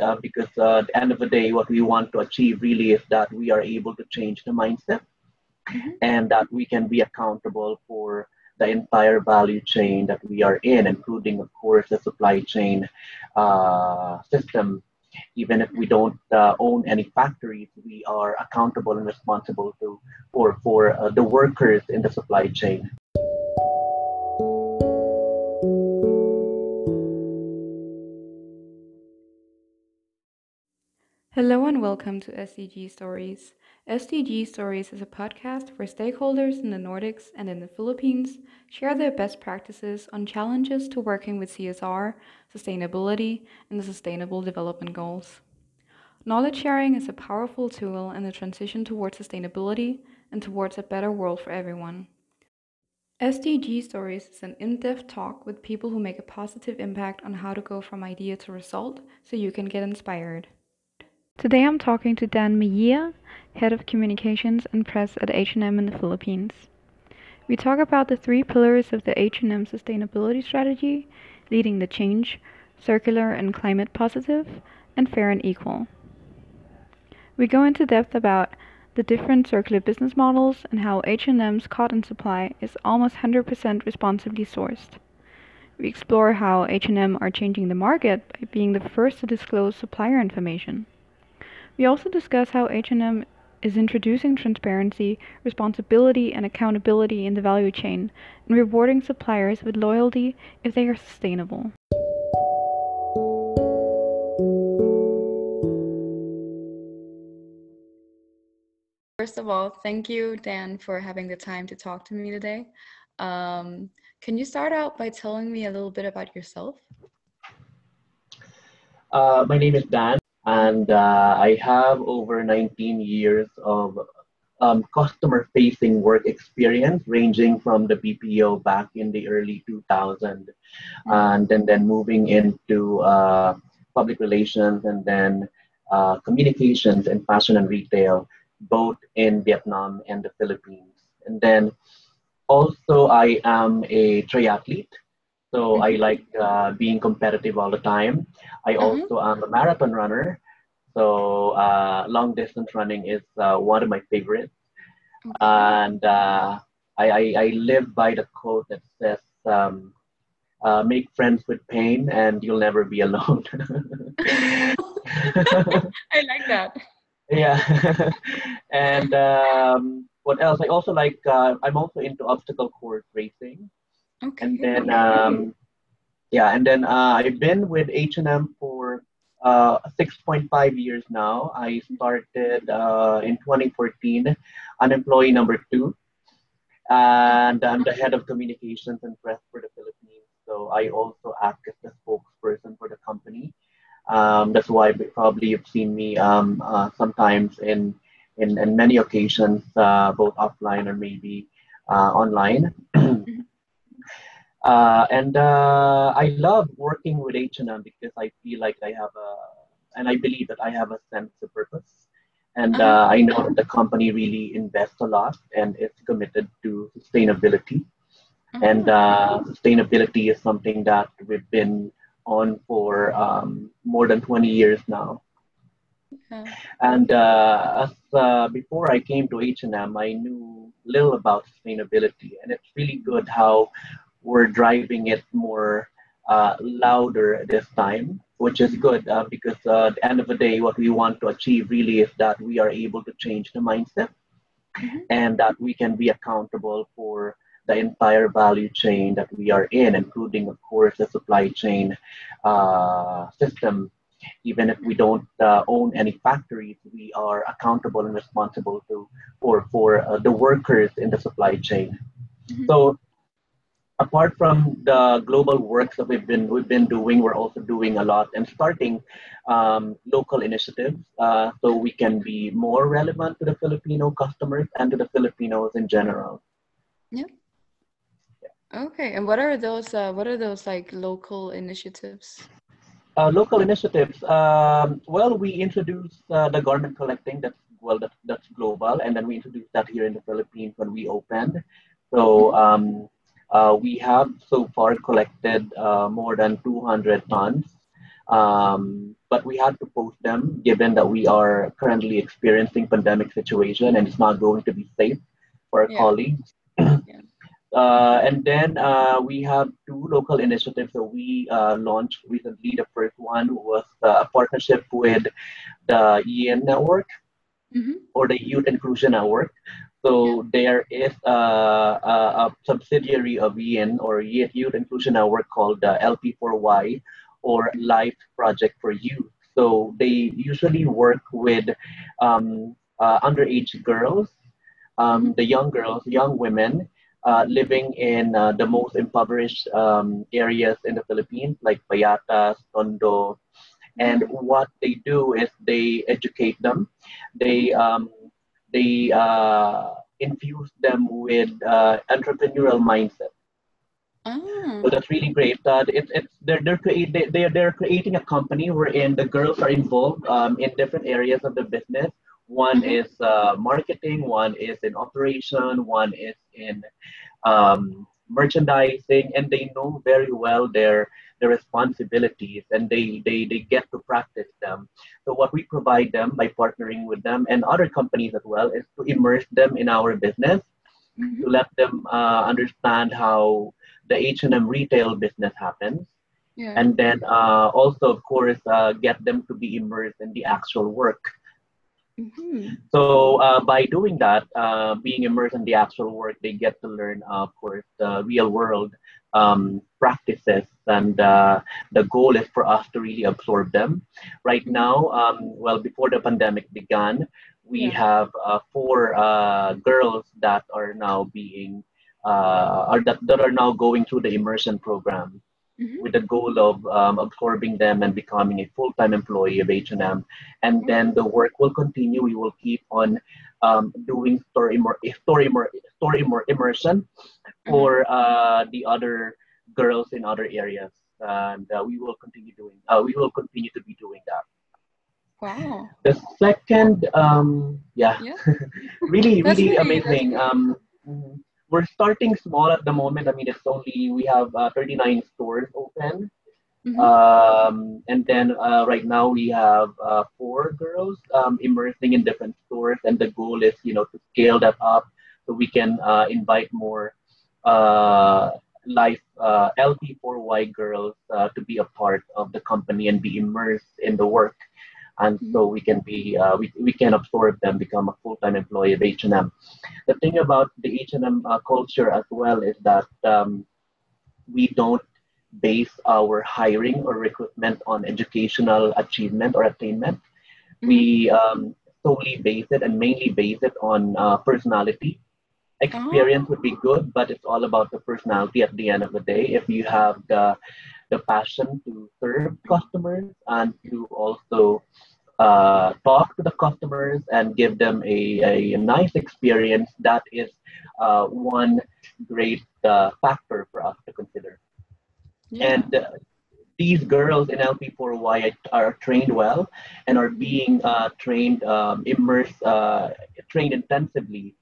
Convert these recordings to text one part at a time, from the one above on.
uh, because uh, at the end of the day, what we want to achieve really is that we are able to change the mindset mm-hmm. and that we can be accountable for the entire value chain that we are in, including, of course, the supply chain uh, system. Even if we don't uh, own any factories, we are accountable and responsible to for for uh, the workers in the supply chain. Hello and welcome to SDG Stories. SDG Stories is a podcast where stakeholders in the Nordics and in the Philippines share their best practices on challenges to working with CSR, sustainability, and the Sustainable Development Goals. Knowledge sharing is a powerful tool in the transition towards sustainability and towards a better world for everyone. SDG Stories is an in depth talk with people who make a positive impact on how to go from idea to result so you can get inspired. Today I'm talking to Dan Mejia, Head of Communications and Press at H&M in the Philippines. We talk about the three pillars of the H&M sustainability strategy, leading the change, circular and climate positive, and fair and equal. We go into depth about the different circular business models and how H&M's cotton supply is almost 100% responsibly sourced. We explore how H&M are changing the market by being the first to disclose supplier information. We also discuss how H&M is introducing transparency, responsibility, and accountability in the value chain and rewarding suppliers with loyalty if they are sustainable. First of all, thank you, Dan, for having the time to talk to me today. Um, can you start out by telling me a little bit about yourself? Uh, my name is Dan and uh, I have over 19 years of um, customer facing work experience ranging from the BPO back in the early 2000s mm-hmm. and then, then moving into uh, public relations and then uh, communications and fashion and retail both in Vietnam and the Philippines. And then also I am a triathlete. So. I like uh, being competitive all the time. I mm-hmm. also am a marathon runner. So uh, long distance running is uh, one of my favorites. Okay. And uh, I, I, I, live by the quote that says, um, uh, make friends with pain and you'll never be alone. I like that. Yeah. and um, what else? I also like, uh, I'm also into obstacle course racing. Okay. And then, um, yeah, and then uh, I've been with H&M for uh, 6.5 years now. I started uh, in 2014, an employee number two, and I'm the head of communications and press for the Philippines. So I also act as the spokesperson for the company. Um, that's why probably you've seen me um, uh, sometimes in, in, in many occasions, uh, both offline or maybe uh, online. Uh, and uh, I love working with H&M because I feel like I have a, and I believe that I have a sense of purpose. And uh, uh-huh. I know that the company really invests a lot and is committed to sustainability. Uh-huh. And uh, sustainability is something that we've been on for um, more than 20 years now. Okay. And uh, as, uh, before I came to H&M, I knew little about sustainability, and it's really good how we're driving it more uh, louder this time, which is good uh, because uh, at the end of the day, what we want to achieve really is that we are able to change the mindset mm-hmm. and that we can be accountable for the entire value chain that we are in, including, of course, the supply chain uh, system. Even if we don't uh, own any factories, we are accountable and responsible to for for uh, the workers in the supply chain. Mm-hmm. So apart from the global works that we've been we've been doing, we're also doing a lot and starting um, local initiatives uh, so we can be more relevant to the Filipino customers and to the Filipinos in general. Yeah. yeah. Okay, and what are those? Uh, what are those like local initiatives? Uh, local initiatives. Um, well, we introduced uh, the garment collecting. That's well, that, that's global, and then we introduced that here in the Philippines when we opened. So. Mm-hmm. Um, uh, we have so far collected uh, more than 200 tons Um, but we had to post them given that we are currently experiencing pandemic situation and it's not going to be safe for our Yeah. colleagues. Yeah. Uh, and then uh, we have two local initiatives that we uh, launched recently. The first one was uh, a partnership with the EN Network Mhm. or the Youth Inclusion Network. So there is a, a, a subsidiary of EN or Youth Inclusion Network called the LP4Y or Life Project for Youth. So they usually work with um, uh, underage girls, um, the young girls, young women uh, living in uh, the most impoverished um, areas in the Philippines, like Payatas, Tondo. And what they do is they educate them. They um, they uh, infuse them with uh, entrepreneurial mindset. Ah. So that's really great. Uh, it's it's they're they're create they they're, they're creating a company wherein the girls are involved um, in different areas of the business. One Mhm. is uh, marketing, one is in operation, one is in um, merchandising, and they know very well their their responsibilities, and they they they get to practice them. So what we provide them by partnering with them and other companies as well is to immerse them in our business Mhm. to let them uh, understand how the H&M retail business happens, Yeah. and then uh, also, of course, uh, get them to be immersed in the actual work. Mhm. So uh, by doing that, uh, being immersed in the actual work, they get to learn, uh, of course, the real world um, practices, and uh, the goal is for us to really absorb them. Right now, um, well, before the pandemic began, we Yeah. have uh, four uh, girls that are now being uh, are that, that are now going through the immersion program Mhm. with the goal of um, absorbing them and becoming a full-time employee of H&M. And then the work will continue. We will keep on um, doing store, immer- store, immer- store immer- immersion for uh, the other girls in other areas. And uh, we will continue doing. Uh, we will continue to be doing that. Wow. The second, um, yeah, Yeah. really, really amazing. Um, mhm. We're starting small at the moment. I mean, it's only we have uh, 39 stores open. Mhm. Um, and then uh, right now we have uh, four girls um, immersing in different stores, and the goal is, you know, to scale that up so we can uh, invite more uh, life uh, LP4Y girls uh, to be a part of the company and be immersed in the work, and so we can be uh, we, we can absorb them, become a full time employee of H&M. The thing about the H&M uh, culture as well is that um, we don't base our hiring or recruitment on educational achievement or attainment. We um, solely base it and mainly base it on uh, personality. Experience would be good, but it's all about the personality at the end of the day. If you have the, the passion to serve customers and to also uh, talk to the customers and give them a, a nice experience, that is uh, one great uh, factor for us to consider. Yeah. And uh, these girls in LP4Y are trained well and are being uh, trained, um, immersed, uh, trained intensively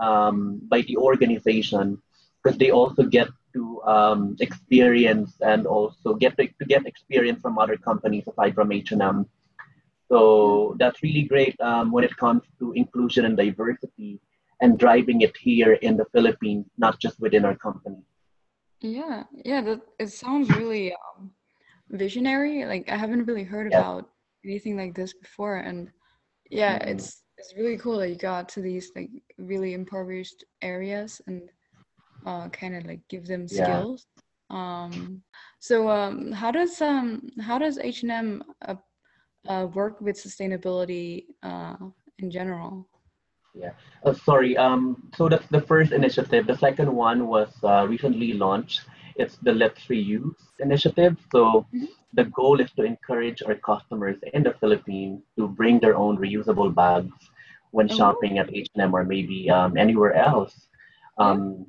um, by the organization because they also get to um, experience and also get to, to get experience from other companies aside from H&M. So that's really great um, when it comes to inclusion and diversity and driving it here in the Philippines, not just within our company. Yeah, yeah, that it sounds really um, visionary. Like I haven't really heard Yeah. about anything like this before, and yeah, Mhm. it's it's really cool that you got to these like really impoverished areas and uh, kind of like give them Yeah. skills. Um, so um, how does um how does H and M uh, uh, work with sustainability uh, in general? Oh, sorry. Um, so that's the first initiative. The second one was uh, recently launched. It's the Let's Reuse initiative. So Mhm. the goal is to encourage our customers in the Philippines to bring their own reusable bags when Oh. shopping at H&M or maybe um, anywhere else. Um,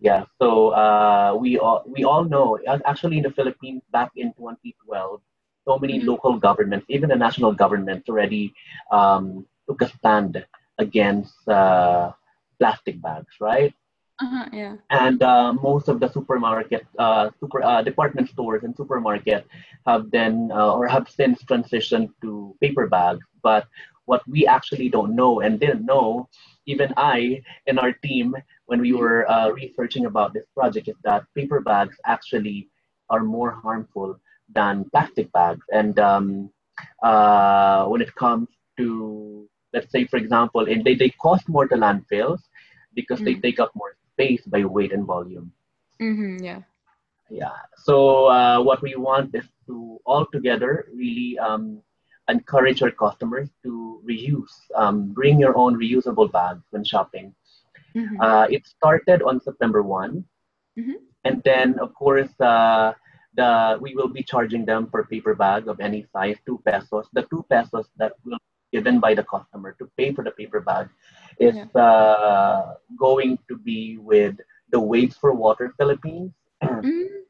yeah. So uh, we all we all know. Actually, in the Philippines, back in 2012, so many Mhm. local governments, even the national government, already um, took a stand against uh, plastic bags, right? Uh-huh, yeah. And uh, most of the supermarket, uh, super uh, department stores and supermarket have then uh, or have since transitioned to paper bags. But what we actually don't know and didn't know, even I and our team, when we were uh, researching about this project, is that paper bags actually are more harmful than plastic bags. And um, uh, when it comes to, let's say, for example, and they, they cost more to landfills because mm they take up more space by weight and volume. Mm-hmm, yeah. Yeah. So uh, what we want is to all together really um, encourage our customers to reuse. Um, bring your own reusable bags when shopping. Mm-hmm. Uh, it started on September one, mm-hmm. and then of course uh, the we will be charging them per paper bag of any size two pesos. The two pesos that will be given by the customer to pay for the paper bag is yeah. uh, going to be with the Waves for Water Philippines mm-hmm.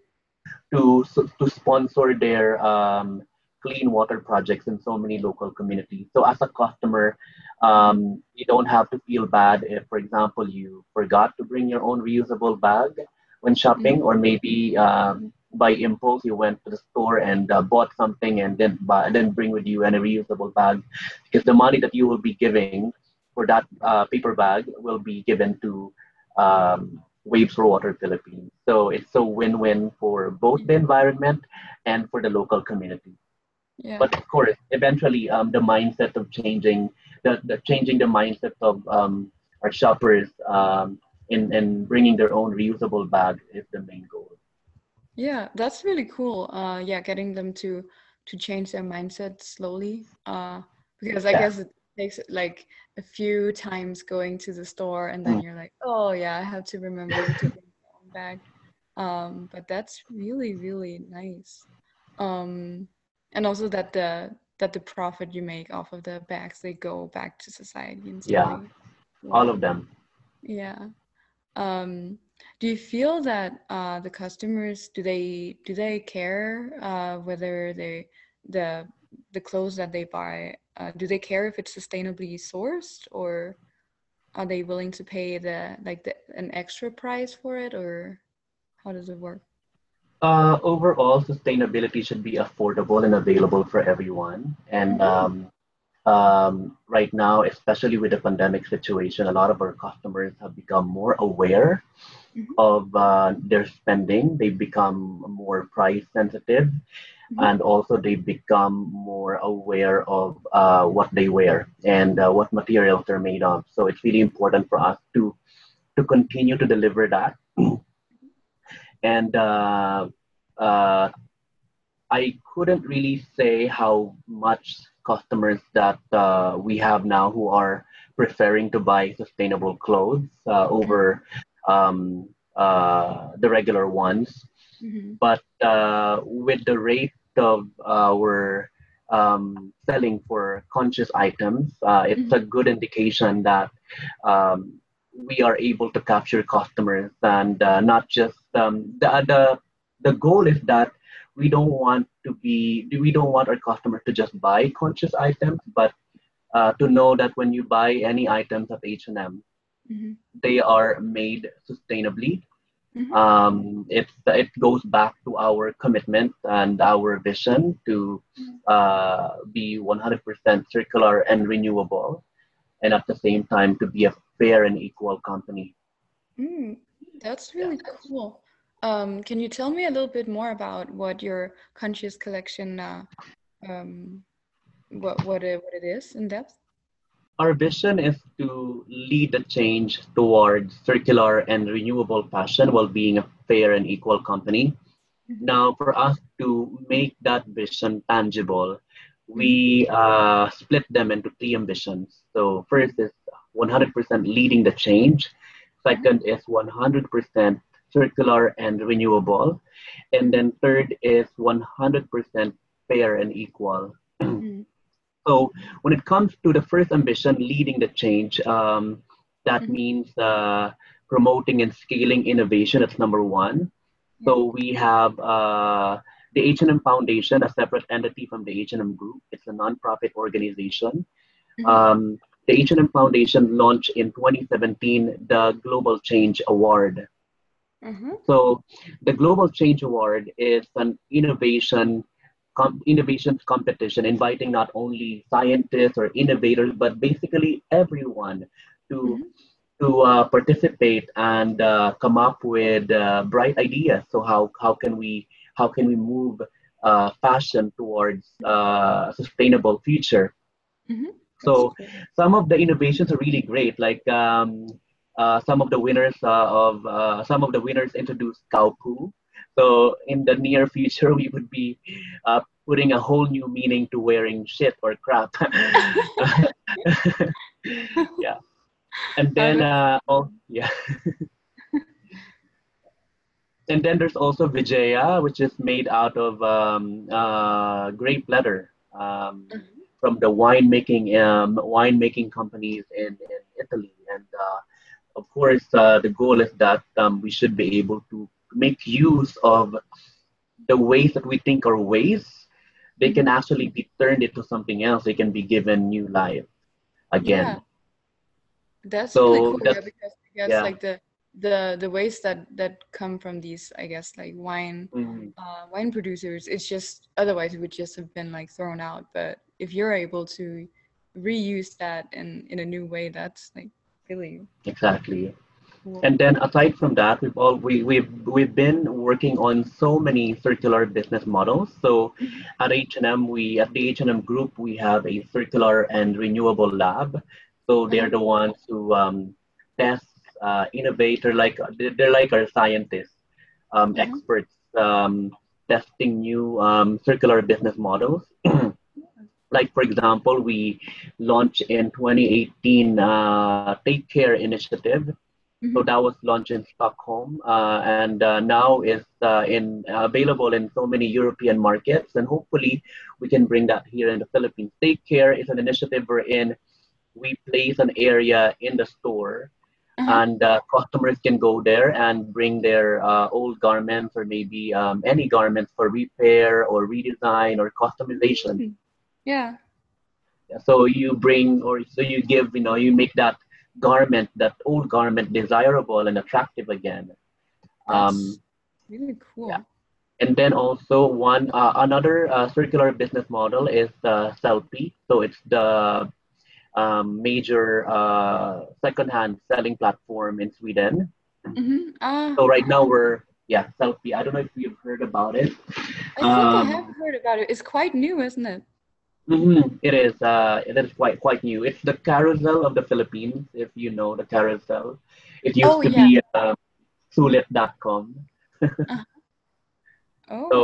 to to sponsor their um, clean water projects in so many local communities. So as a customer, um, you don't have to feel bad if, for example, you forgot to bring your own reusable bag when shopping, mm-hmm. or maybe um, by impulse you went to the store and uh, bought something and then buy, then bring with you any reusable bag, because the money that you will be giving for that uh, paper bag will be given to um, Waves for Water Philippines. So it's a win-win for both the environment and for the local community. Yeah. But of course, eventually, um, the mindset of changing the, the changing the mindset of um, our shoppers um, in in bringing their own reusable bag is the main goal. Yeah, that's really cool. Uh, yeah, getting them to to change their mindset slowly. Uh, because I yeah. guess it takes like a few times going to the store, and then mm. you're like, oh yeah, I have to remember to bring my own bag. Um, but that's really really nice. Um, and also that the that the profit you make off of the bags they go back to society and yeah. yeah. all of them yeah um do you feel that uh, the customers do they do they care uh, whether they the the clothes that they buy uh, do they care if it's sustainably sourced or are they willing to pay the like the, an extra price for it or how does it work uh, overall, sustainability should be affordable and available for everyone. And um, um, right now, especially with the pandemic situation, a lot of our customers have become more aware mm-hmm. of uh, their spending. They become more price sensitive, mm-hmm. and also they become more aware of uh, what they wear and uh, what materials they're made of. So it's really important for us to to continue to deliver that and uh, uh, I couldn't really say how much customers that uh, we have now who are preferring to buy sustainable clothes uh, over um, uh, the regular ones. Mm-hmm. But uh, with the rate of our um, selling for conscious items, it's mm-hmm. a good indication that um, we are able to capture customers and uh, not just um, the, the the goal is that we don't want to be we don't want our customers to just buy conscious items but uh, to know that when you buy any items at h&m mm-hmm. they are made sustainably mm-hmm. um, it, it goes back to our commitment and our vision to mm-hmm. uh, be 100% circular and renewable and at the same time to be a fair and equal company. Mm, that's really yeah. cool. Um, can you tell me a little bit more about what your conscious collection, uh, um, what what it, what it is in depth? Our vision is to lead the change towards circular and renewable fashion while being a fair and equal company. Mm-hmm. Now, for us to make that vision tangible, we mm-hmm. uh, split them into three ambitions. So, first is 100% leading the change. Second is 100% circular and renewable. And then third is 100% fair and equal. Mm-hmm. So when it comes to the first ambition, leading the change, um, that mm-hmm. means uh, promoting and scaling innovation. That's number one. So we have uh, the H&M Foundation, a separate entity from the H&M Group. It's a nonprofit organization. Mm-hmm. Um, the H&M Foundation launched in 2017 the Global Change Award. Mm-hmm. So the Global Change Award is an innovation com- innovation competition inviting not only scientists or innovators but basically everyone to mm-hmm. to uh, participate and uh, come up with uh, bright ideas. So how how can we how can we move uh, fashion towards uh, a sustainable future? Mm-hmm. So some of the innovations are really great. Like um, uh, some of the winners uh, of uh, some of the winners introduced cow poo. So in the near future, we would be uh, putting a whole new meaning to wearing shit or crap. yeah, and then uh, oh yeah. And then there's also Vegea, which is made out of um, uh, grape leather. Um, mm-hmm from the winemaking um, winemaking companies in, in Italy. And uh, of course, uh, the goal is that um, we should be able to make use of the ways that we think are ways. They can actually be turned into something else. They can be given new life again. Yeah. That's so really cool. That's, yeah, because I guess yeah. like the the the waste that that come from these i guess like wine mm-hmm. uh, wine producers it's just otherwise it would just have been like thrown out but if you're able to reuse that in in a new way that's like really exactly cool. and then aside from that we've all we, we've we've been working on so many circular business models so mm-hmm. at h&m we at the h&m group we have a circular and renewable lab so they're mm-hmm. the ones who um, test uh, innovator, like they're like our scientists, um, mm-hmm. experts um, testing new um, circular business models. like for example, we launched in 2018 uh, Take Care initiative. Mm-hmm. So that was launched in Stockholm, uh, and uh, now is uh, in available in so many European markets, and hopefully we can bring that here in the Philippines. Take Care is an initiative wherein we place an area in the store uh-huh. and uh, customers can go there and bring their uh, old garments or maybe um, any garments for repair or redesign or customization. Mm-hmm. Yeah. yeah. So you bring or so you give you know you make that garment that old garment desirable and attractive again. That's um, really cool. Yeah. And then also one uh, another uh, circular business model is uh, Sellpy. So it's the um, major uh, secondhand selling platform in Sweden. Mm-hmm. Uh, so right now we're yeah Sellpy. I don't know if you've heard about it. I think um, I have heard about it. It's quite new, isn't it? Mm-hmm. It is. Uh, it is quite quite new. It's the Carousell of the Philippines. If you know the Carousell, it used oh, to yeah. be uh, sulit.com. uh-huh. Oh. So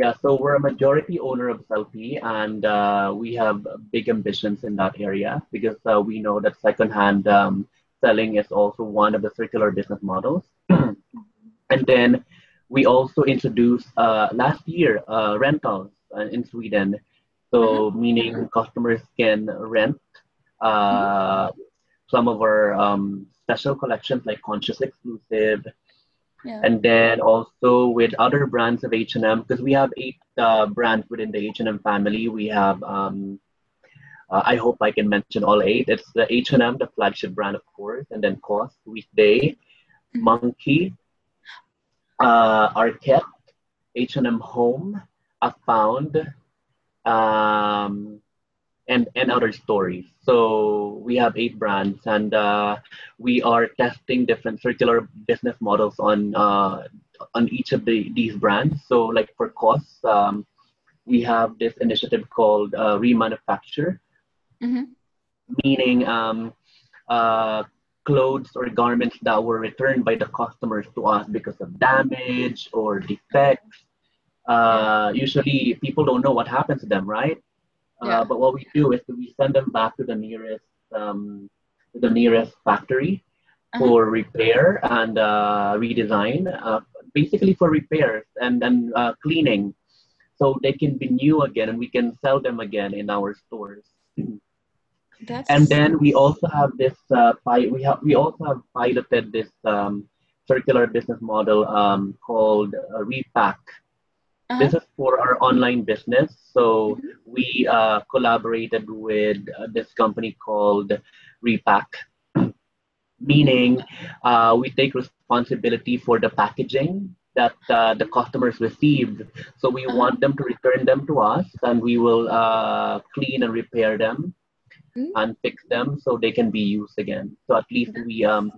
yeah, so we're a majority owner of Sellpy, and uh, we have big ambitions in that area because uh, we know that secondhand um, selling is also one of the circular business models. and then we also introduced uh, last year uh, rentals uh, in Sweden. So, mm-hmm. meaning customers can rent uh, some of our um, special collections like Conscious Exclusive yeah. and then also with other brands of H&M because we have eight uh, brands within the H&M family. We have um, uh, I hope I can mention all eight. It's the H&M, the flagship brand, of course, and then COS, Weekday, mm-hmm. Monki, uh, Arket, H&M Home, Afound, um, and and other stories. So we have eight brands, and uh, we are testing different circular business models on uh, on each of the these brands. So like for COS, um, we have this initiative called uh, Remanufacture, mm-hmm. meaning um, uh, clothes or garments that were returned by the customers to us because of damage or defects. Uh, usually, people don't know what happens to them, right? Yeah. Uh, but what we do is we send them back to the nearest um, the nearest factory uh-huh. for repair and uh, redesign, uh, basically for repairs and then uh, cleaning, so they can be new again and we can sell them again in our stores. That's... And then we also have this uh, we have we also have piloted this um, circular business model um, called uh, Repack. Uh-huh. This is for our online business. So mm-hmm. we uh, collaborated with uh, this company called Repack, meaning uh, we take responsibility for the packaging that uh, the customers received. So we uh-huh. want them to return them to us, and we will uh, clean and repair them mm-hmm. and fix them so they can be used again. So at least we um,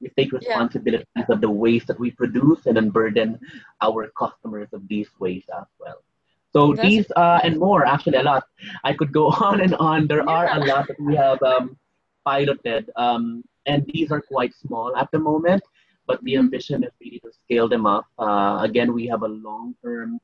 we take responsibilities yeah. of the waste that we produce and then burden our customers of these ways as well. So That's these uh, and more, actually a lot. I could go on and on. There yeah. are a lot that we have um, piloted, um, and these are quite small at the moment. But the mm-hmm. ambition is really to scale them up. Uh, again, we have a long-term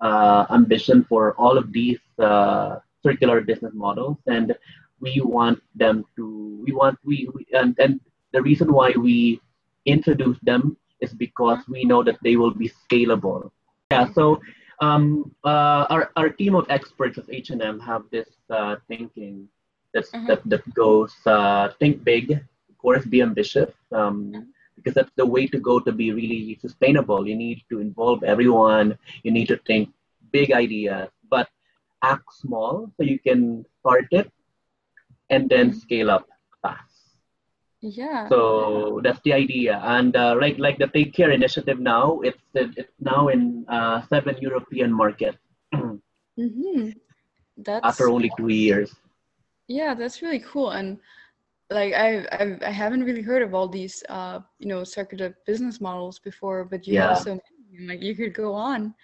uh, ambition for all of these uh, circular business models, and we want them to. We want we, we and and the reason why we introduce them is because we know that they will be scalable. Yeah, so um, uh, our, our team of experts of H&M have this uh, thinking that's, mm-hmm. that, that goes uh, think big, of course, be ambitious, um, mm-hmm. because that's the way to go to be really sustainable. You need to involve everyone, you need to think big ideas, but act small so you can start it and then mm-hmm. scale up. Yeah. So that's the idea, and uh, like like the Take Care initiative now, it's it's now in uh, seven European markets. mm-hmm. That's after only two years. Yeah, that's really cool, and like I I, I haven't really heard of all these uh you know circular business models before, but you yeah. have so many, like you could go on.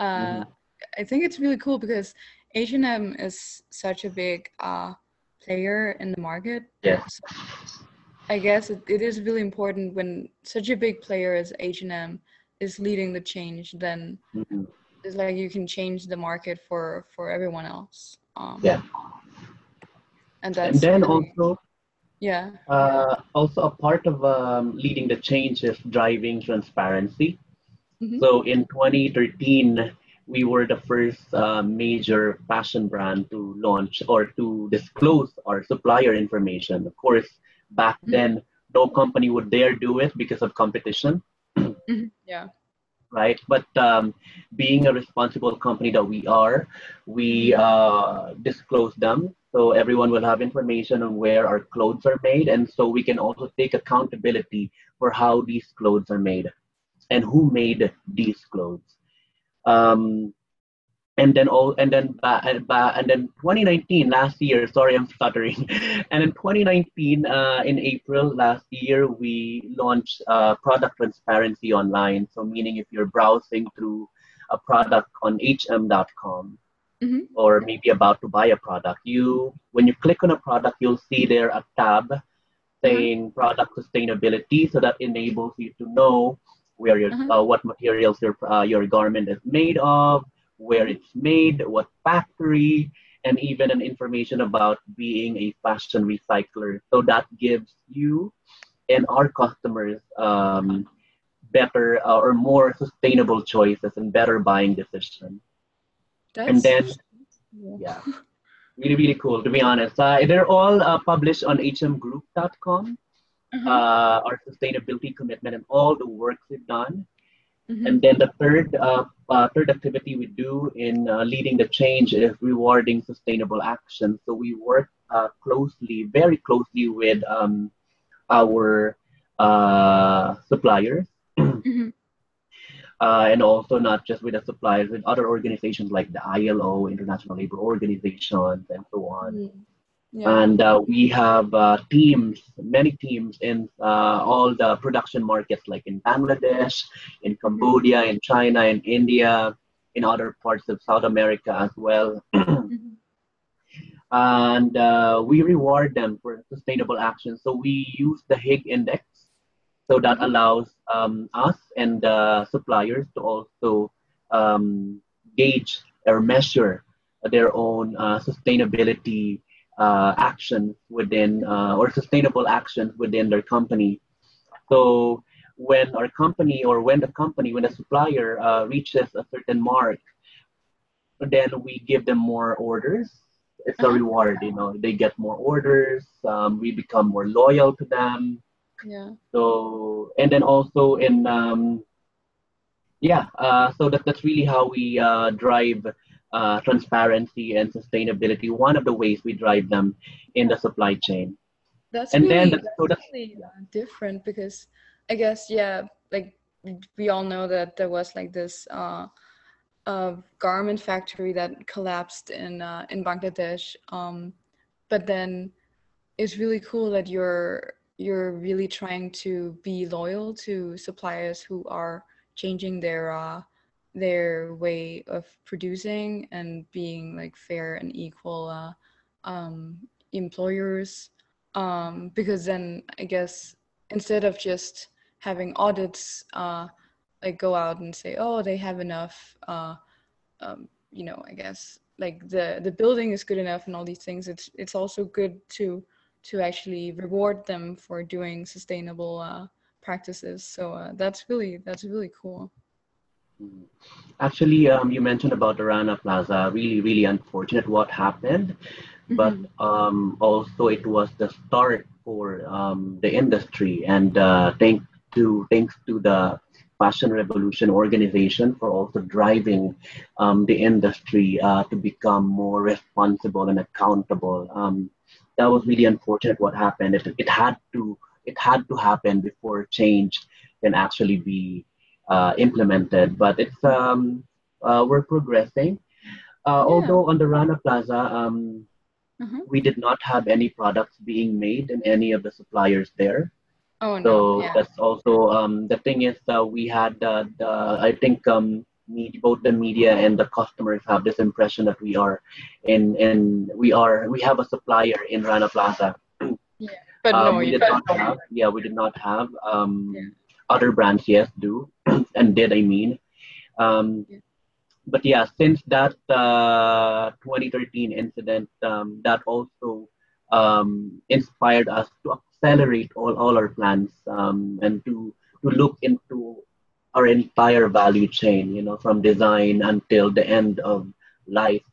Uh, mm-hmm. I think it's really cool because H and M is such a big uh player in the market. Yeah. So I guess it, it is really important when such a big player as H&M is leading the change, then mm-hmm. it's like you can change the market for for everyone else. Um, yeah. And that's and then really, also yeah. Uh, also a part of um, leading the change is driving transparency. Mm-hmm. So in 2013, we were the first uh, major fashion brand to launch or to disclose our supplier information. Of course, back mm-hmm. then no company would dare do it because of competition mm-hmm. yeah. right? But um, being a responsible company that we are we uh, disclose them. So everyone will have information on where our clothes are made. And so we can also take accountability for how these clothes are made and who made these clothes. Um, and then all and then and, and then 2019 last year sorry i'm stuttering and in 2019 uh, in april last year we launched uh, product transparency online so meaning if you're browsing through a product on hm.com mm-hmm. or maybe about to buy a product you when you click on a product you'll see there a tab saying mm-hmm. product sustainability so that enables you to know where your mm-hmm. uh, what materials your uh, your garment is made of where it's made, what factory, and even an information about being a fashion recycler. So that gives you and our customers um, better uh, or more sustainable choices and better buying decisions. That's... And then, yeah, really, really cool, to be honest. Uh, they're all uh, published on hmgroup.com. Mm-hmm. Uh, our sustainability commitment and all the work we've done. Mm-hmm. And then the third uh, uh, third activity we do in uh, leading the change is rewarding sustainable action. So we work uh, closely, very closely with um, our uh, suppliers. Mm-hmm. Uh, and also not just with the suppliers, with other organizations like the ILO, International Labor Organizations, and so on. Mm-hmm. Yeah. And uh, we have uh, teams, many teams in uh, all the production markets, like in Bangladesh, in Cambodia, in China, in India, in other parts of South America as well. mm-hmm. And uh, we reward them for sustainable action. So we use the Higg Index. So that mm-hmm. allows um, us and suppliers to also um, gauge or measure their own uh, sustainability uh, actions within uh, or sustainable action within their company. So when our company or when the company, when the supplier uh, reaches a certain mark, then we give them more orders. It's a uh-huh. reward, you know. They get more orders. Um, we become more loyal to them. Yeah. So and then also in um, yeah, uh, so that, that's really how we uh, drive uh, transparency and sustainability. One of the ways we drive them in the supply chain. That's and really, then so that's, really uh, different because I guess yeah, like we all know that there was like this uh, uh, garment factory that collapsed in uh, in Bangladesh. Um, but then it's really cool that you're you're really trying to be loyal to suppliers who are changing their uh, their way of producing and being like fair and equal uh, um, employers. Um, because then I guess instead of just having audits uh, like go out and say, oh, they have enough, uh, um, you know, I guess like the the building is good enough and all these things. It's it's also good to to actually reward them for doing sustainable uh, practices. So uh, that's really that's really cool. Actually, um, you mentioned about the Rana Plaza. Really, really unfortunate what happened, mm-hmm. but um, also it was the start for um, the industry. And uh, thank to thanks to the Fashion Revolution organization for also driving um, the industry uh, to become more responsible and accountable. Um, that was really unfortunate what happened. It, it had to it had to happen before change can actually be uh, implemented. But it's um, uh, we're progressing. Uh, yeah. Although on the Rana Plaza, um, mm-hmm. we did not have any products being made in any of the suppliers there. Oh, no. So yeah. that's also um, the thing is uh, we had uh, the, I think um, media, both the media and the customers have this impression that we are in in we are we have a supplier in Rana Plaza. Yeah. But um, no, we did not have. Yeah, we did not have. Um, yeah. Other brands, yes, do and did. I mean, um, but yeah, since that uh, 2013 incident, um, that also um, inspired us to accelerate all, all our plans um, and to to look into our entire value chain. You know, from design until the end of life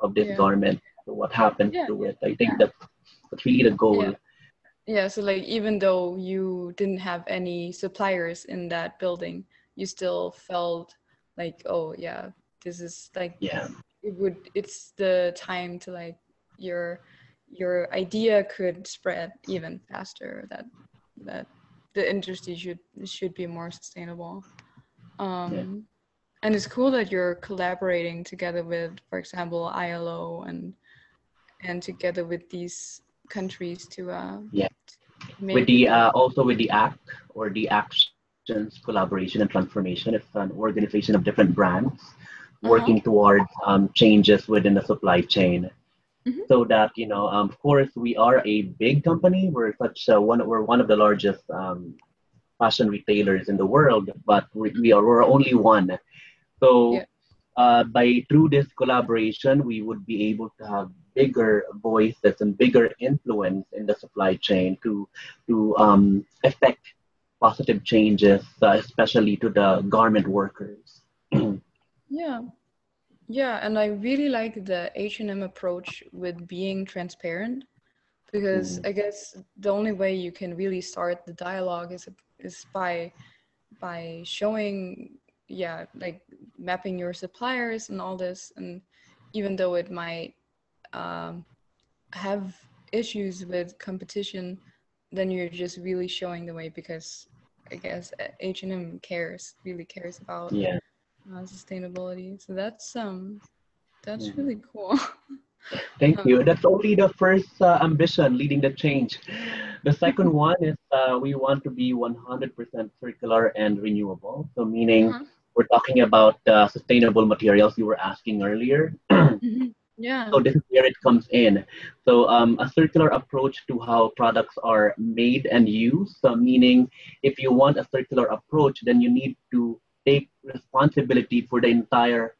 of this yeah. garment. So what happens yeah. to it? I think that that's really the goal yeah, so like even though you didn't have any suppliers in that building, you still felt like, oh yeah, this is like yeah, it would it's the time to like your your idea could spread even faster that that the industry should should be more sustainable. Um yeah. and it's cool that you're collaborating together with, for example, ILO and and together with these countries to uh, yeah with the uh, also with the act or the actions collaboration and transformation it's an organization of different brands uh-huh. working towards um, changes within the supply chain mm-hmm. so that you know um, of course we are a big company we're such a, one we're one of the largest um, fashion retailers in the world but we, we are we're only one so yeah. uh, by through this collaboration we would be able to have bigger voices and bigger influence in the supply chain to to um, affect positive changes, uh, especially to the garment workers. yeah, yeah, and I really like the H and M approach with being transparent, because mm. I guess the only way you can really start the dialogue is is by by showing yeah like mapping your suppliers and all this and even though it might um, have issues with competition, then you're just really showing the way because I guess H and M cares, really cares about yeah. uh, sustainability. So that's um, that's yeah. really cool. Thank you. That's only the first uh, ambition leading the change. The second one is uh, we want to be 100% circular and renewable. So meaning uh-huh. we're talking about uh, sustainable materials you were asking earlier. mm-hmm. Yeah. So this is where it comes in. So um, a circular approach to how products are made and used. So meaning, if you want a circular approach, then you need to take responsibility for the entire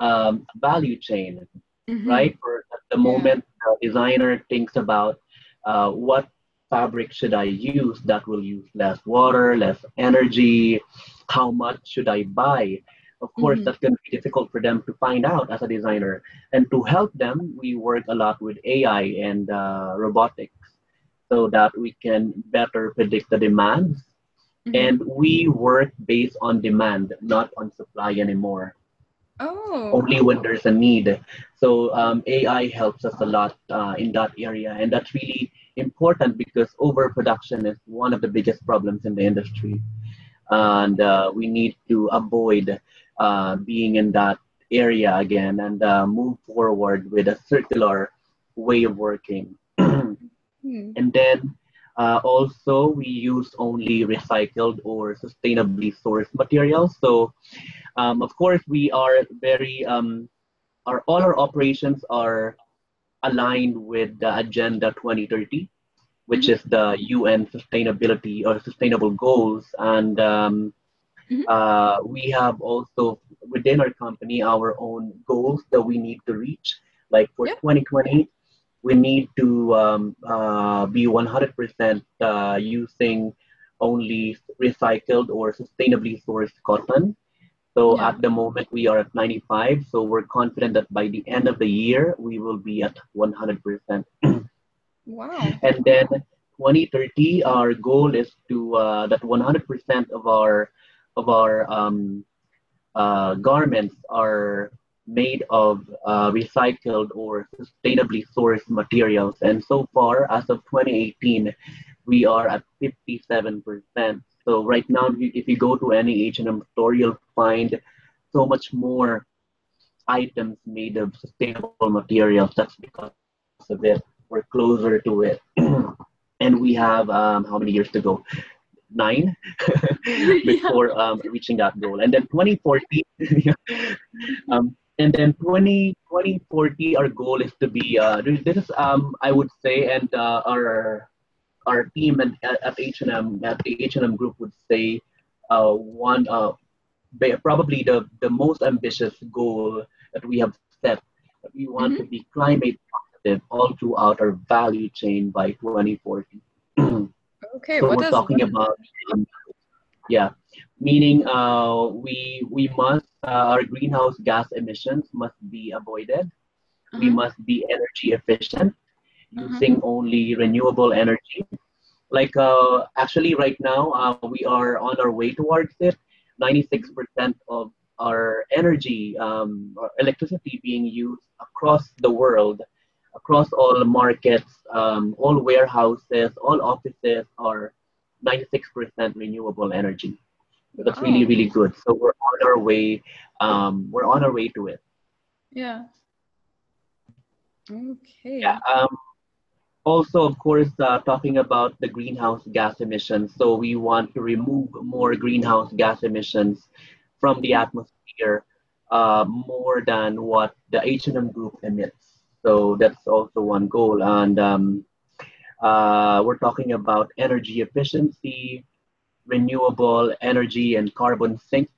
um, value chain, mm-hmm. right? For the moment yeah. the designer thinks about uh, what fabric should I use that will use less water, less energy, how much should I buy? Of course mm-hmm. that's going to be difficult for them to find out as a designer and to help them we work a lot with ai and uh, robotics so that we can better predict the demands Mm-hmm. And we work based on demand, not on supply anymore. Oh. Only when there's a need. So um, AI helps us a lot uh, in that area, and that's really important because overproduction is one of the biggest problems in the industry, and uh, we need to avoid uh, being in that area again and uh, move forward with a circular way of working. hmm. And then uh, also, we use only recycled or sustainably sourced materials. So, um, of course, we are very, um, our, all our operations are aligned with the Agenda 2030, which mm-hmm. is the UN sustainability or sustainable goals. And um, mm-hmm. uh, we have also within our company our own goals that we need to reach. Like for yep. 2020, we need to um, uh, be 100% uh, using only recycled or sustainably sourced cotton. So yeah. at the moment we are at 95. So we're confident that by the end of the year we will be at 100%. wow. And then 2030, our goal is to uh, that 100% of our of our um, uh, garments are made of uh, recycled or sustainably sourced materials. And so far, as of 2018, we are at 57%. So right now, if you go to any H&M store, you'll find so much more items made of sustainable materials. That's because of it. We're closer to it. and we have um, how many years to go? Nine before um, reaching that goal. And then 2040, um, and then 20, 2040 our goal is to be uh, this is um, i would say and uh, our our team and at, at h&m at the h&m group would say uh, one uh, probably the, the most ambitious goal that we have set that we want mm-hmm. to be climate positive all throughout our value chain by 2040 okay so we're talking about um, yeah meaning uh, we we must uh, our greenhouse gas emissions must be avoided. Uh-huh. We must be energy efficient, uh-huh. using only renewable energy. Like uh, actually, right now uh, we are on our way towards it. Ninety-six percent of our energy, um, or electricity being used across the world, across all markets, um, all warehouses, all offices are 96% renewable energy. That's oh. really really good. So we're on our way. Um, we're on our way to it. Yeah. Okay. Yeah. Um, also, of course, uh, talking about the greenhouse gas emissions. So we want to remove more greenhouse gas emissions from the atmosphere, uh, more than what the H&M Group emits. So that's also one goal. And um, uh, we're talking about energy efficiency, renewable energy and carbon sinks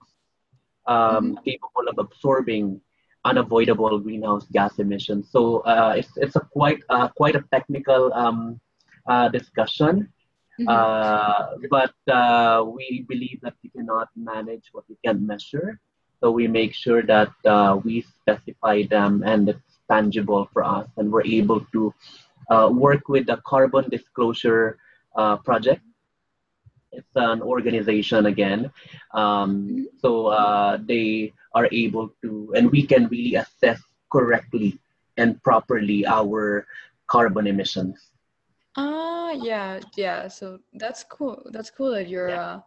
um, mm-hmm. capable of absorbing unavoidable greenhouse gas emissions. So uh, it's, it's a quite uh, quite a technical um, uh, discussion, mm-hmm. Uh, but uh, we believe that we cannot manage what we can't measure. So we make sure that uh, we specify them and it's tangible for us, and we're able to work with the Carbon Disclosure Project it's an organization again. Um, so uh, they are able to, and we can really assess correctly and properly our carbon emissions. Ah, uh, yeah, yeah. So that's cool. That's cool that you're yeah. uh,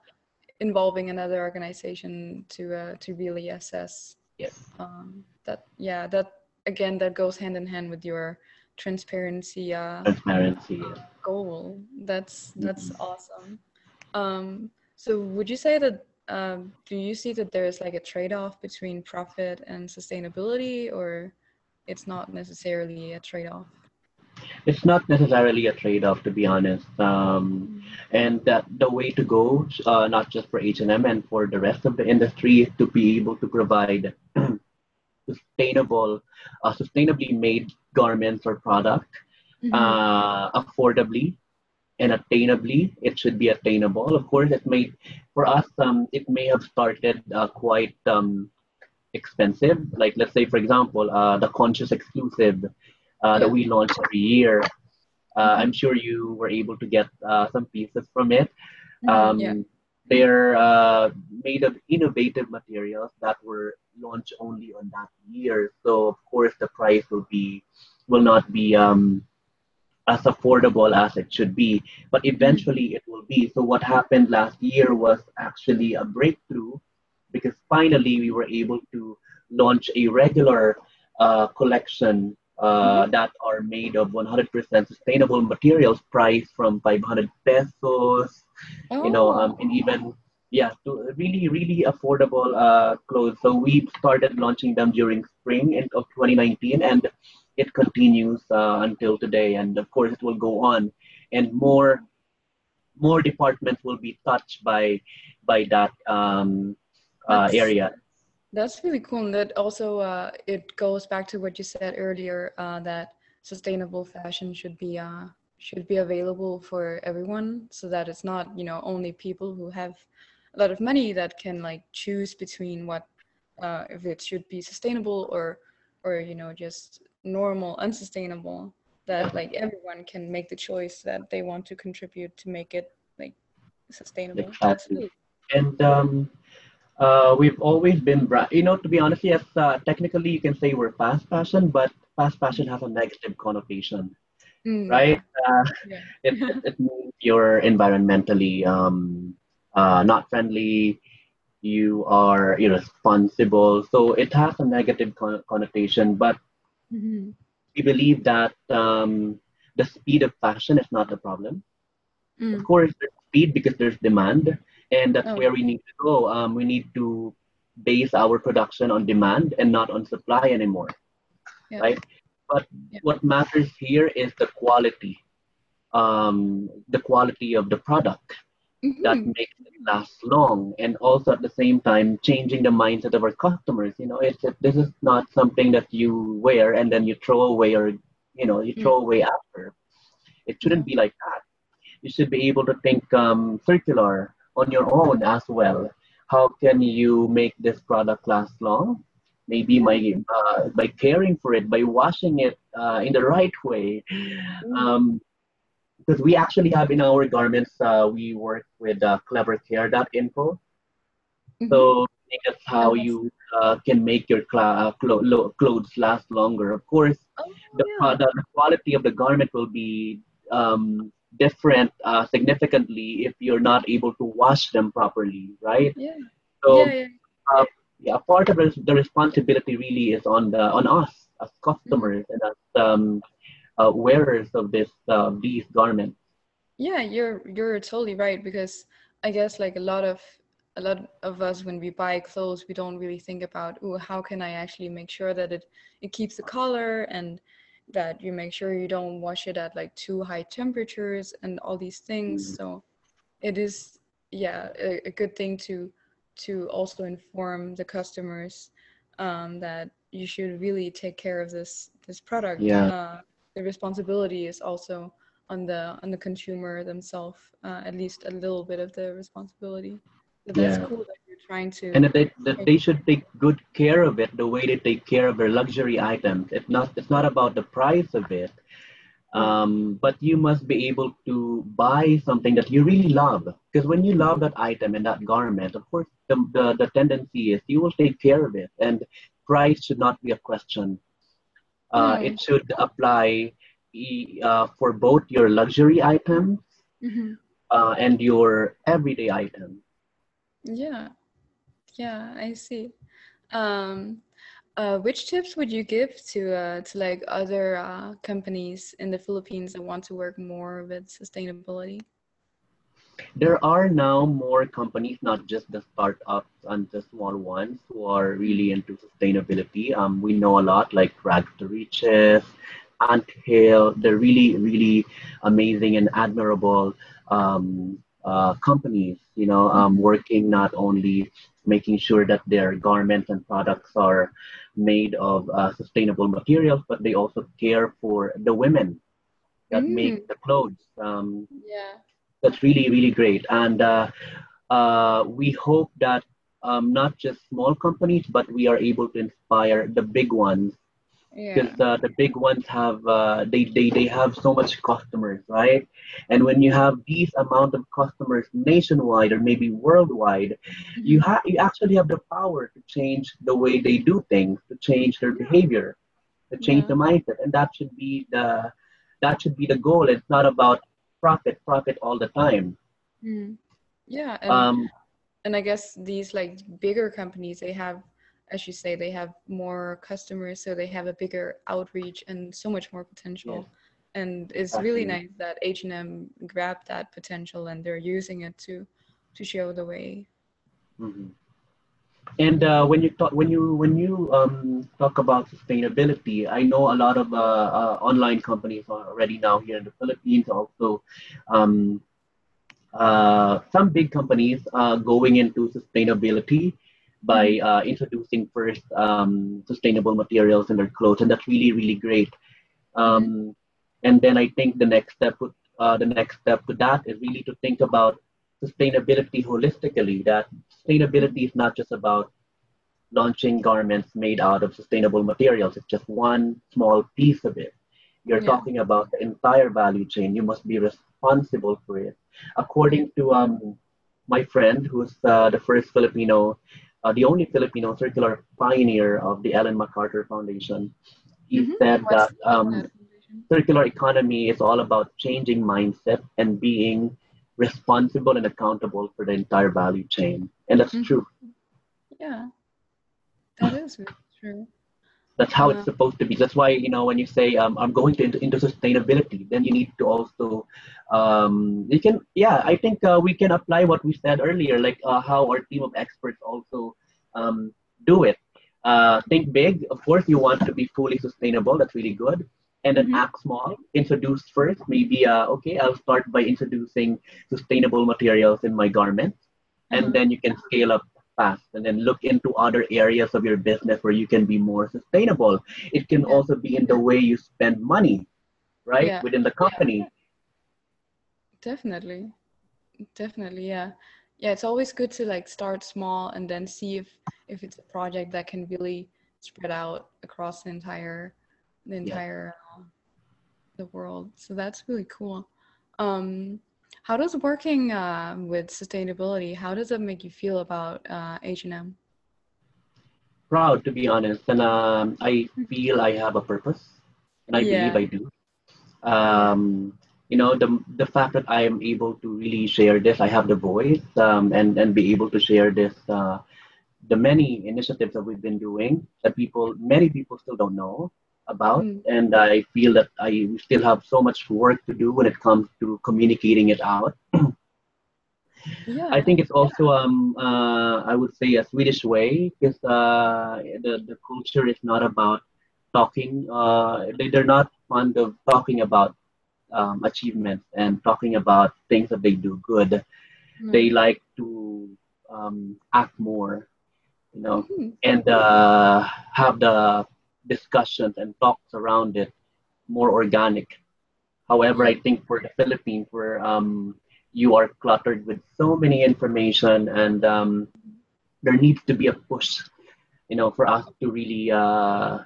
involving another organization to uh, to really assess. Yes. Um, that yeah, that again that goes hand in hand with your transparency. Uh, transparency goal. That's that's mm-hmm. awesome. Um, so would you say that um, do you see that there's like a trade-off between profit and sustainability or it's not necessarily a trade-off it's not necessarily a trade-off to be honest um, and that the way to go uh, not just for h&m and for the rest of the industry is to be able to provide sustainable uh, sustainably made garments or product mm-hmm. uh, affordably and attainably it should be attainable of course it may for us um, it may have started uh, quite um, expensive like let's say for example uh, the conscious exclusive uh, that we launch every year uh, i'm sure you were able to get uh, some pieces from it mm-hmm. um, yeah. they're uh, made of innovative materials that were launched only on that year. So of course the price will be will not be um, as affordable as it should be, but eventually it will be. So what happened last year was actually a breakthrough because finally we were able to launch a regular uh, collection uh, mm-hmm. that are made of 100% sustainable materials priced from 500 pesos oh. you know um, and even yeah to really really affordable uh, clothes. So we started launching them during spring of 2019 and it continues uh, until today. And of course it will go on. And more more departments will be touched by by that um, uh, area. that's really cool. And that also uh, it goes back to what you said earlier uh, that sustainable fashion should be uh, should be available for everyone so that it's not you know only people who have a lot of money that can like choose between what uh, if it should be sustainable or or you know just normal unsustainable that like everyone can make the choice that they want to contribute to make it like sustainable exactly. and um uh, we've always been, bra- you know, to be honest, yes, uh, technically you can say we're fast fashion, but fast fashion has a negative connotation, mm. right? Uh, yeah. it, it, it, means you're environmentally um, uh, not friendly, you are irresponsible. So it has a negative con- connotation, but mm-hmm. we believe that um, the speed of fashion is not a problem. Mm. Of course, there's speed because there's demand and that's oh. where we need to go. Um, we need to base our production on demand and not on supply anymore, yeah. right? But yeah. what matters here is the quality, um, the quality of the product mm-hmm. that makes it last long, and also at the same time changing the mindset of our customers. You know, it's it, this is not something that you wear and then you throw away or you know you throw mm. away after. It shouldn't be like that. You should be able to think um, circular on your own as well. How can you make this product last long? Maybe by, uh, by caring for it, by washing it uh, in the right way. Mm. Um, because we actually have in our garments, uh, we work with uh, clevercare.info. Mm-hmm. So that's how you uh, can make your cl- uh, cl- clothes last longer. Of course, oh, the, yeah. the, the, quality of the garment will be um, different uh, significantly if you're not able to wash them properly, right? Yeah. So, yeah, yeah. Uh, yeah part of the responsibility really is on the on us as customers mm-hmm. and as um, uh, wearers of this uh, these garments. Yeah, you're you're totally right because I guess like a lot of a lot of us when we buy clothes we don't really think about oh how can I actually make sure that it it keeps the color and that you make sure you don't wash it at like too high temperatures and all these things mm. so it is yeah a, a, good thing to to also inform the customers um, that you should really take care of this this product yeah uh, the responsibility is also on the on the consumer themselves uh, at least a little bit of the responsibility. But that's yeah. cool that you're trying to and that they, that they should take good care of it the way they take care of their luxury items. It's not it's not about the price of it um, but you must be able to buy something that you really love. Because when you love that item and that garment of course the, the, the tendency is you will take care of it and price should not be a question uh, mm. it should apply uh, for both your luxury items mm-hmm. uh, and your everyday item yeah yeah, I see. Um, uh, which tips would you give to uh, to like other uh, companies in the Philippines that want to work more with sustainability? There are now more companies, not just the startups and the small ones, who are really into sustainability. Um, we know a lot, like Rags to Riches, Ant Hill. They're really, really amazing and admirable um, uh, companies. You know, um, working not only making sure that their garments and products are made of uh, sustainable materials, but they also care for the women that mm. make the clothes. Um, yeah, that's really really great, and uh, uh, we hope that um, not just small companies, but we are able to inspire the big ones. Because uh, the big ones have uh, they, they they have so much customers right? And when you have these amount of customers nationwide or maybe worldwide mm-hmm. you have you actually have the power to change the way they do things to change their behavior to change yeah. the mindset. And that should be the that should be the goal. It's not about profit profit all the time mm. yeah and, um, and i guess these like bigger companies they have as you say, they have more customers, so they have a bigger outreach and so much more potential. Yeah. And it's exactly. really nice that H and M grabbed that potential and they're using it to to show the way. Mm-hmm. And uh, when you talk when you when you um, talk about sustainability, I know a lot of uh, uh, online companies are already now here in the Philippines. Also, um, uh, some big companies are going into sustainability by uh, introducing first um, sustainable materials in their clothes, and that's really really great. Um, and then I think the next step, uh, the next step to that is really to think about sustainability holistically. That sustainability is not just about launching garments made out of sustainable materials. It's just one small piece of it. You're yeah. talking about the entire value chain. You must be responsible for it. According to um, my friend, who's uh, the first Filipino uh, the only Filipino circular pioneer of the Ellen MacArthur Foundation. He mm-hmm. said What's that um, circular economy is all about changing mindset and being responsible and accountable for the entire value chain. And that's mm-hmm. true. Yeah, that is true. That's how it's supposed to be. That's why, you know, when you say, um, I'm going to into, into sustainability, then you need to also, um, you can, yeah, I think uh, we can apply what we said earlier, like uh, how our team of experts also um, do it. Uh, think big. Of course, you want to be fully sustainable. That's really good. And then mm-hmm. act small. Introduce first. Maybe, uh, okay, I'll start by introducing sustainable materials in my garments. And mm-hmm. then you can scale up fast and then look into other areas of your business where you can be more sustainable. It can yeah. also be in the way you spend money, right? Yeah. Within the company. Yeah. Definitely. Definitely, yeah. Yeah, it's always good to like start small and then see if if it's a project that can really spread out across the entire the entire the world. So that's really cool. Um how does working uh, with sustainability, how does it make you feel about uh, H&M? Proud, to be honest. And um, I feel I have a purpose. And I yeah. believe I do. Um, you know, the, the fact that I am able to really share this, I have the voice um, and, and be able to share this, uh, the many initiatives that we've been doing that people, many people still don't know about mm. and i feel that i still have so much work to do when it comes to communicating it out yeah. i think it's also um uh, i would say a swedish way because uh, the, the culture is not about talking uh, they, they're not fond of talking about um, achievements and talking about things that they do good mm. they like to um, act more you know mm-hmm. and uh, have the discussions and talks around it more organic. However, I think for the Philippines, where um, you are cluttered with so many information and um, there needs to be a push, you know, for us to really uh,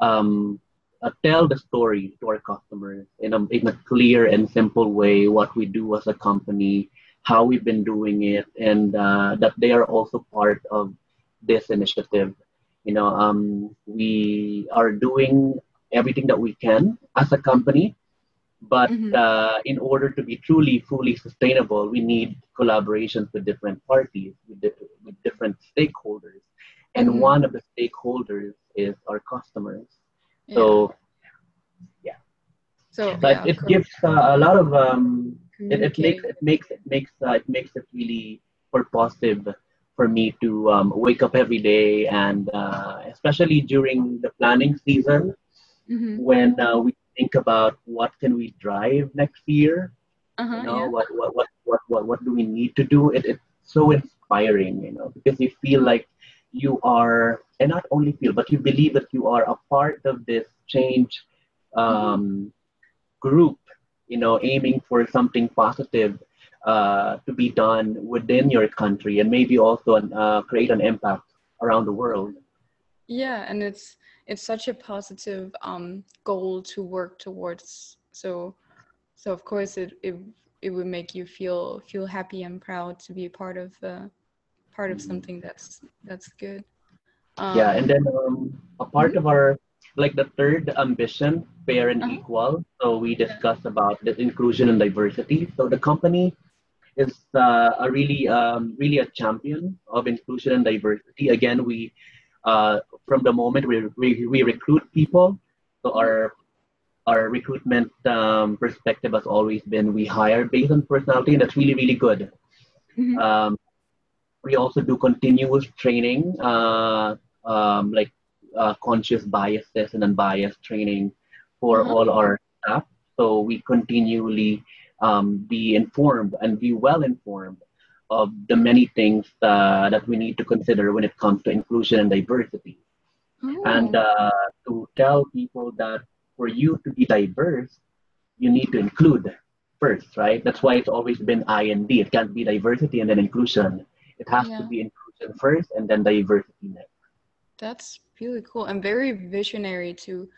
um, uh, tell the story to our customers in a, in a clear and simple way, what we do as a company, how we've been doing it, and uh, that they are also part of this initiative you know um, we are doing everything that we can as a company but mm-hmm. uh, in order to be truly fully sustainable we need collaborations with different parties with, di- with different stakeholders and mm-hmm. one of the stakeholders is our customers yeah. so yeah so but yeah, it gives uh, a lot of um, it, it, makes it makes it makes uh, it makes it really purposive for me to um, wake up every day and uh, especially during the planning season mm-hmm. when uh, we think about what can we drive next year uh-huh, you know yeah. what, what, what, what, what, what do we need to do it, it's so inspiring you know because you feel like you are and not only feel but you believe that you are a part of this change um, mm-hmm. group you know aiming for something positive uh, to be done within your country and maybe also uh, create an impact around the world yeah and it's it's such a positive um, goal to work towards. So, so of course it, it it would make you feel feel happy and proud to be a part of uh, part of something that's that's good. Um, yeah, and then um, a part of our like the third ambition, fair and uh-huh. equal. So we discussed about the inclusion and diversity. So the company is uh, a really um, really a champion of inclusion and diversity. Again, we uh, from the moment we, we, we recruit people, so our our recruitment um, perspective has always been we hire based on personality, and that's really really good. Mm-hmm. Um, we also do continuous training, uh, um, like uh, conscious biases and unbiased training for mm-hmm. all our staff. So we continually um, be informed and be well informed of the many things uh, that we need to consider when it comes to inclusion and diversity. Oh. And uh, to tell people that for you to be diverse, you need to include first, right? That's why it's always been I and D. It can't be diversity and then inclusion. It has yeah. to be inclusion first and then diversity next. That's really cool and very visionary to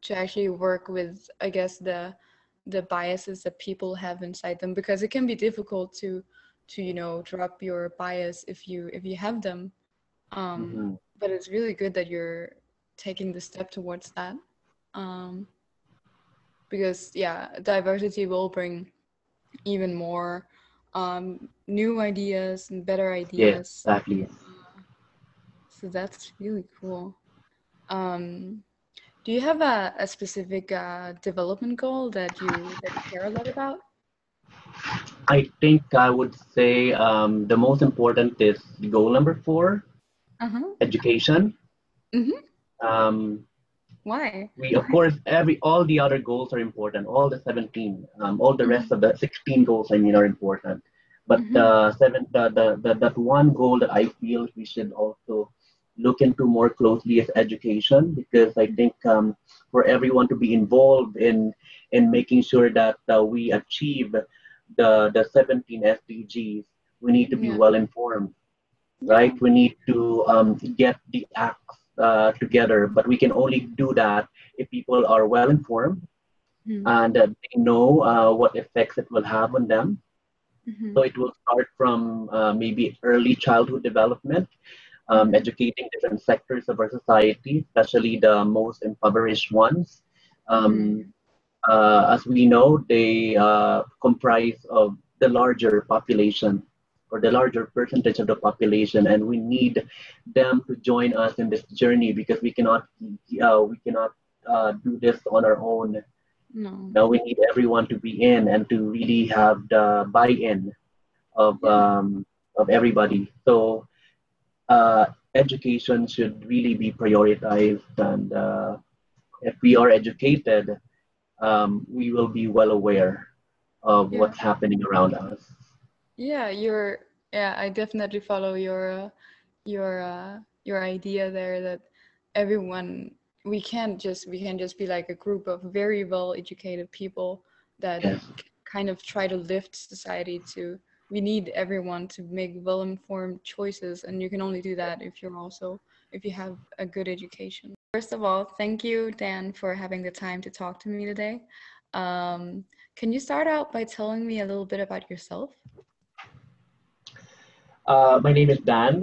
to actually work with, I guess, the the biases that people have inside them because it can be difficult to to you know drop your bias if you if you have them. Um mm-hmm. but it's really good that you're taking the step towards that. Um because yeah diversity will bring even more um new ideas and better ideas. Yeah, exactly. Uh, so that's really cool. Um do you have a, a specific uh, development goal that you that you care a lot about? I think I would say um, the most important is goal number 4 uh-huh. education. Mm-hmm. Um, Why? We of course every all the other goals are important. All the seventeen, um, all the rest of the sixteen goals I mean are important. But mm-hmm. the seven, the, the, the that one goal that I feel we should also look into more closely is education because I think um, for everyone to be involved in in making sure that uh, we achieve the the 17 SDGs, we need to be yeah. well informed, right? We need to um, get the acts uh, together, but we can only do that if people are well informed mm-hmm. and uh, they know uh, what effects it will have on them. Mm-hmm. So it will start from uh, maybe early childhood development um, educating different sectors of our society, especially the most impoverished ones. Um, uh, as we know, they uh, comprise of the larger population or the larger percentage of the population, and we need them to join us in this journey because we cannot uh, we cannot uh, do this on our own. No. Now we need everyone to be in and to really have the buy-in of um, of everybody. So uh, education should really be prioritized. And uh, if we are educated, um, we will be well aware of yeah. what's happening around us. Yeah, you're. Yeah, I definitely follow your uh, your uh, your idea there that everyone we can't just we can just be like a group of very well educated people that yes. kind of try to lift society to we need everyone to make well-informed choices and you can only do that if you're also if you have a good education. First of all thank you dan for having the time to talk to me today. Um, can you start out by telling me a little bit about yourself? Uh, my name is dan